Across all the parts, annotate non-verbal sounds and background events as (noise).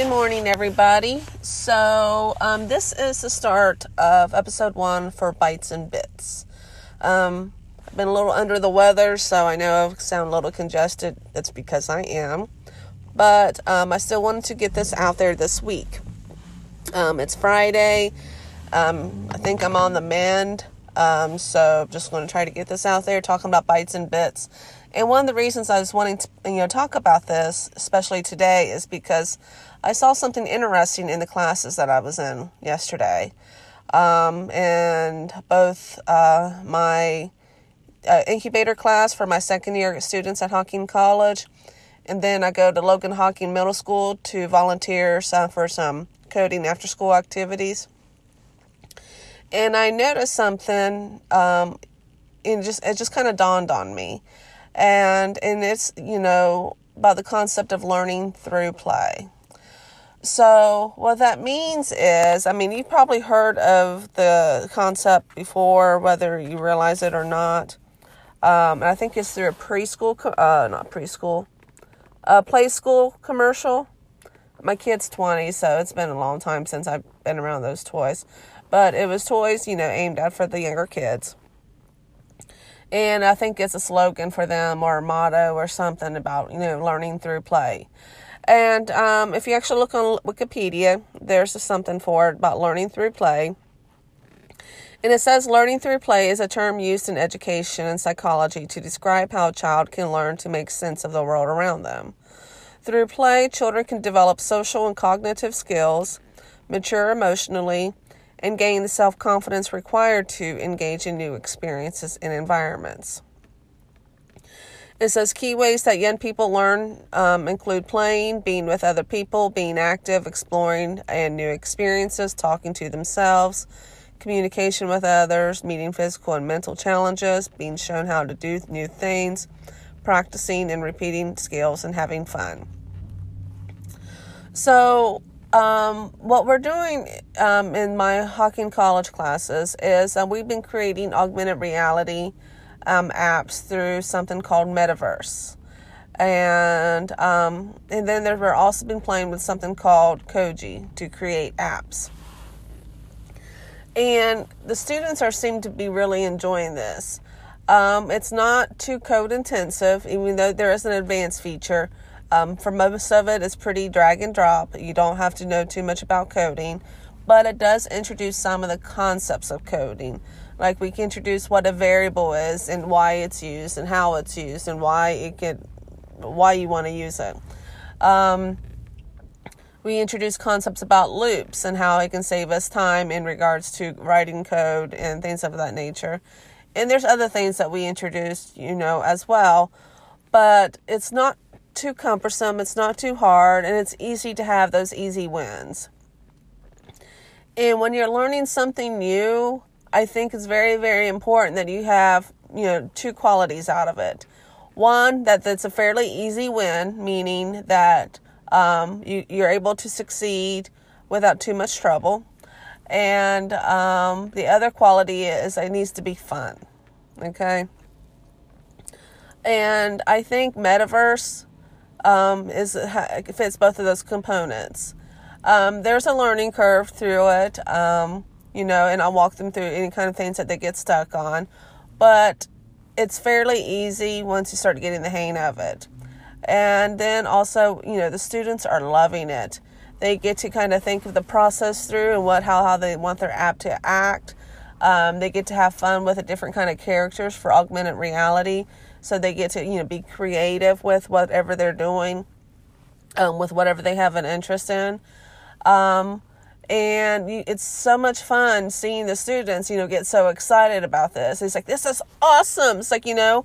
Good morning, everybody. So, um, this is the start of episode one for Bites and Bits. Um, I've been a little under the weather, so I know I sound a little congested. That's because I am. But um, I still wanted to get this out there this week. Um, it's Friday. Um, I think I'm on the mend. Um, so, just going to try to get this out there, talking about Bites and Bits. And one of the reasons I was wanting to, you know, talk about this, especially today, is because I saw something interesting in the classes that I was in yesterday. Um, and both uh, my uh, incubator class for my second year students at Hocking College, and then I go to Logan Hocking Middle School to volunteer for some coding after school activities. And I noticed something, um, it just it just kind of dawned on me and and it's you know by the concept of learning through play. So what that means is, I mean, you've probably heard of the concept before, whether you realize it or not. Um, and I think it's through a preschool, uh, not preschool, a play school commercial. My kid's 20, so it's been a long time since I've been around those toys. But it was toys, you know, aimed at for the younger kids and I think it's a slogan for them or a motto or something about you know learning through play. And um, if you actually look on Wikipedia, there's something for it about learning through play. And it says learning through play is a term used in education and psychology to describe how a child can learn to make sense of the world around them. Through play, children can develop social and cognitive skills, mature emotionally, and gain the self confidence required to engage in new experiences and environments. It says key ways that young people learn um, include playing, being with other people, being active, exploring and new experiences, talking to themselves, communication with others, meeting physical and mental challenges, being shown how to do new things, practicing and repeating skills, and having fun. So, um, what we're doing um, in my Hocking College classes is uh, we've been creating augmented reality um, apps through something called Metaverse. And um, and then there, we've also been playing with something called Koji to create apps. And the students are seem to be really enjoying this. Um, it's not too code intensive, even though there is an advanced feature um, for most of it, it's pretty drag and drop. You don't have to know too much about coding, but it does introduce some of the concepts of coding. Like we can introduce what a variable is and why it's used and how it's used and why it can, why you want to use it. Um, we introduce concepts about loops and how it can save us time in regards to writing code and things of that nature. And there's other things that we introduced, you know, as well. But it's not too cumbersome, it's not too hard, and it's easy to have those easy wins. And when you're learning something new, I think it's very, very important that you have, you know, two qualities out of it. One, that it's a fairly easy win, meaning that um, you, you're able to succeed without too much trouble. And um, the other quality is it needs to be fun. Okay. And I think metaverse um, is fits both of those components. Um, there's a learning curve through it, um, you know, and I'll walk them through any kind of things that they get stuck on, but it's fairly easy once you start getting the hang of it. And then also, you know, the students are loving it. They get to kind of think of the process through and what how how they want their app to act. Um, they get to have fun with a different kind of characters for augmented reality so they get to you know be creative with whatever they're doing um, with whatever they have an interest in. Um, and it's so much fun seeing the students you know get so excited about this. It's like this is awesome. It's like you know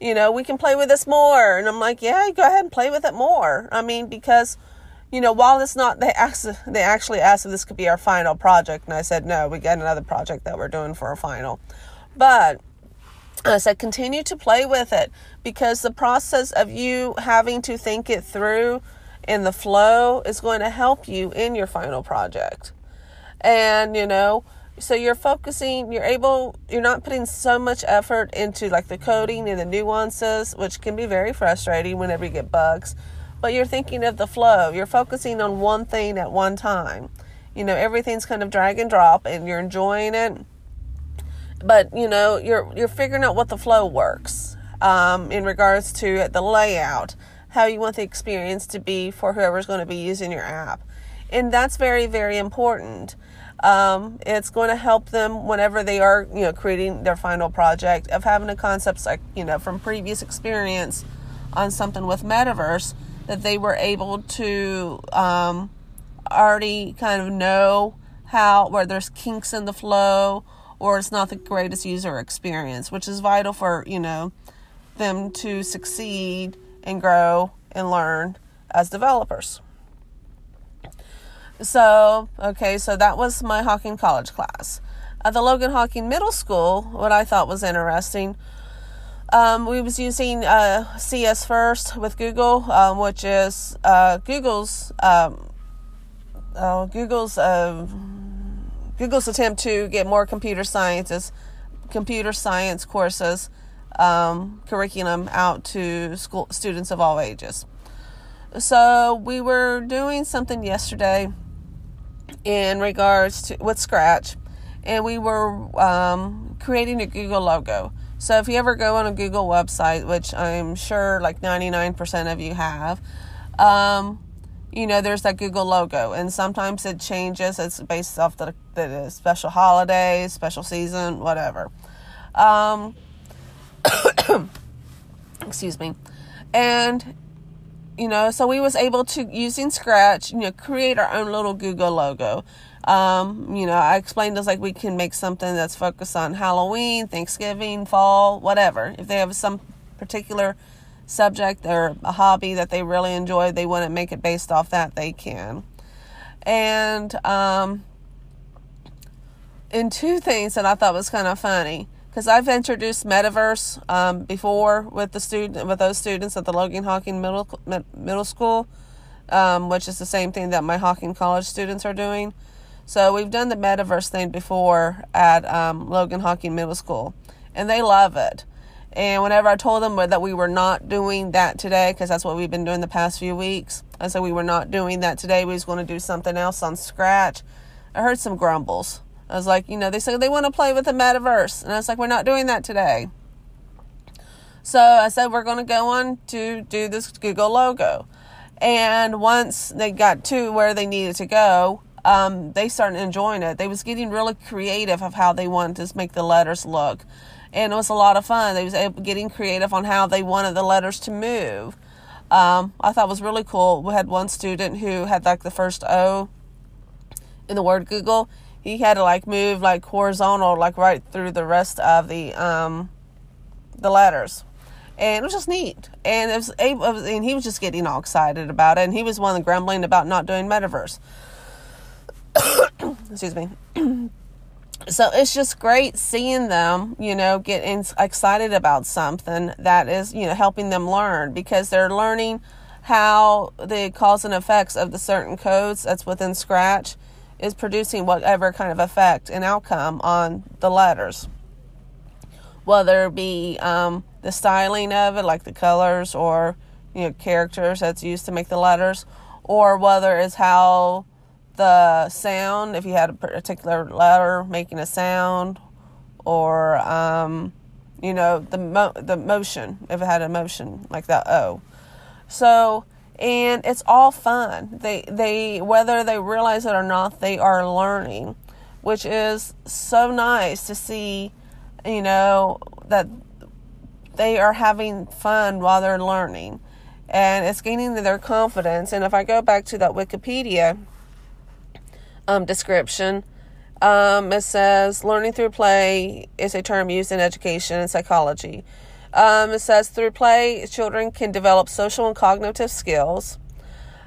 you know we can play with this more. And i'm like yeah go ahead and play with it more. I mean because you know while it's not they asked they actually asked if this could be our final project and i said no we got another project that we're doing for a final. But I said, continue to play with it because the process of you having to think it through in the flow is going to help you in your final project. And, you know, so you're focusing, you're able, you're not putting so much effort into like the coding and the nuances, which can be very frustrating whenever you get bugs. but you're thinking of the flow. You're focusing on one thing at one time. You know, everything's kind of drag and drop and you're enjoying it. But, you know, you're you're figuring out what the flow works um, in regards to the layout, how you want the experience to be for whoever's going to be using your app. And that's very, very important. Um, it's going to help them whenever they are, you know, creating their final project of having a concept like, you know, from previous experience on something with metaverse that they were able to um, already kind of know how where there's kinks in the flow or it's not the greatest user experience, which is vital for you know them to succeed and grow and learn as developers. So, okay, so that was my Hocking College class. At the Logan Hocking Middle School, what I thought was interesting um, we was using uh, CS First with Google, um, which is uh, Google's um, uh, Google's uh, Google's attempt to get more computer sciences, computer science courses, um, curriculum out to school students of all ages. So we were doing something yesterday in regards to with Scratch, and we were um, creating a Google logo. So if you ever go on a Google website, which I'm sure like 99% of you have, um, you know, there's that Google logo, and sometimes it changes. It's based off the, the special holidays, special season, whatever. Um, (coughs) excuse me. And you know, so we was able to using Scratch, you know, create our own little Google logo. Um, you know, I explained this like we can make something that's focused on Halloween, Thanksgiving, fall, whatever. If they have some particular subject or a hobby that they really enjoy, they want to make it based off that, they can. And um, in two things that I thought was kind of funny because I've introduced Metaverse um, before with the student with those students at the Logan Hocking Middle Middle School, um, which is the same thing that my Hocking College students are doing. So we've done the metaverse thing before at um, Logan Hocking Middle School, and they love it. And whenever I told them that we were not doing that today, because that's what we've been doing the past few weeks, I said we were not doing that today. We was going to do something else on Scratch. I heard some grumbles. I was like, you know, they said they want to play with the metaverse, and I was like, we're not doing that today. So I said we're going to go on to do this Google logo. And once they got to where they needed to go, um, they started enjoying it. They was getting really creative of how they wanted to make the letters look, and it was a lot of fun. They was able, getting creative on how they wanted the letters to move. Um, I thought it was really cool. We had one student who had like the first O in the word Google. He had to like move like horizontal, like right through the rest of the um, the letters and it was just neat. And it was, and he was just getting all excited about it. And he was one of the grumbling about not doing metaverse. (coughs) excuse me. So it's just great seeing them, you know, get in, excited about something that is, you know, helping them learn because they're learning how the cause and effects of the certain codes that's within Scratch is producing whatever kind of effect and outcome on the letters. Whether it be um, the styling of it, like the colors or you know characters that's used to make the letters, or whether it's how the sound, if you had a particular letter making a sound, or um, you know the mo- the motion, if it had a motion like that O. So and it's all fun. They they whether they realize it or not, they are learning, which is so nice to see. You know that they are having fun while they're learning, and it's gaining their confidence. And if I go back to that Wikipedia um, description. Um, it says learning through play is a term used in education and psychology. Um, it says through play, children can develop social and cognitive skills.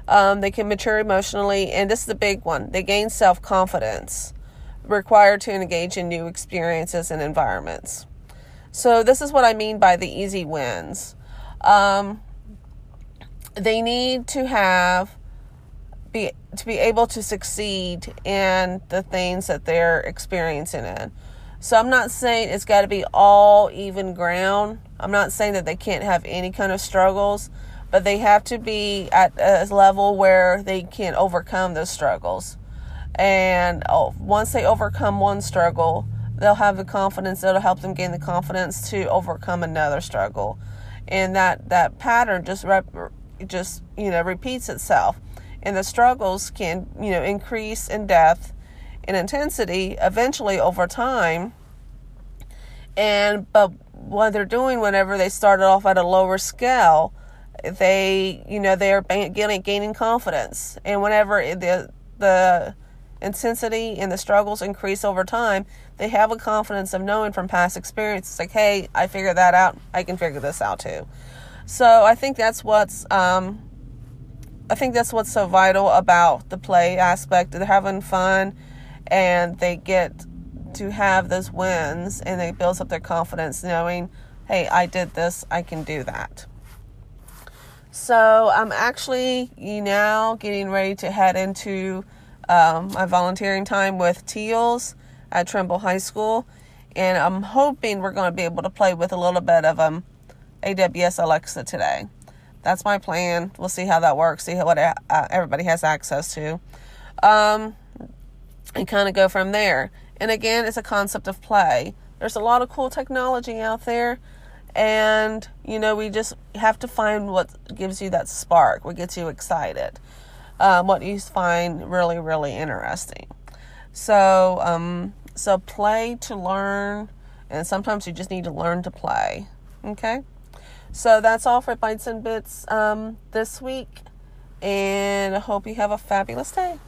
Um, they can mature emotionally, and this is the big one. They gain self confidence required to engage in new experiences and environments. So, this is what I mean by the easy wins. Um, they need to have be to be able to succeed in the things that they're experiencing in. So I'm not saying it's got to be all even ground. I'm not saying that they can't have any kind of struggles, but they have to be at a level where they can overcome those struggles. And oh, once they overcome one struggle, they'll have the confidence that'll help them gain the confidence to overcome another struggle. And that, that pattern just rep, just you know repeats itself. And the struggles can you know increase in depth and intensity eventually over time. And but what they're doing whenever they started off at a lower scale, they you know they're gaining gaining confidence, and whenever the the intensity and the struggles increase over time, they have a confidence of knowing from past experiences, like, hey, I figured that out, I can figure this out too. So I think that's what's um, I think that's what's so vital about the play aspect. They're having fun, and they get to have those wins, and they builds up their confidence, knowing, hey, I did this, I can do that. So I'm actually now getting ready to head into um, my volunteering time with Teals at Trimble High School, and I'm hoping we're going to be able to play with a little bit of um, AWS Alexa today. That's my plan. We'll see how that works. See what uh, everybody has access to, um, and kind of go from there. And again, it's a concept of play. There's a lot of cool technology out there, and you know we just have to find what gives you that spark, what gets you excited um, what you find really, really interesting. So, um, so play to learn, and sometimes you just need to learn to play. Okay, so that's all for Bites and Bits um, this week, and I hope you have a fabulous day.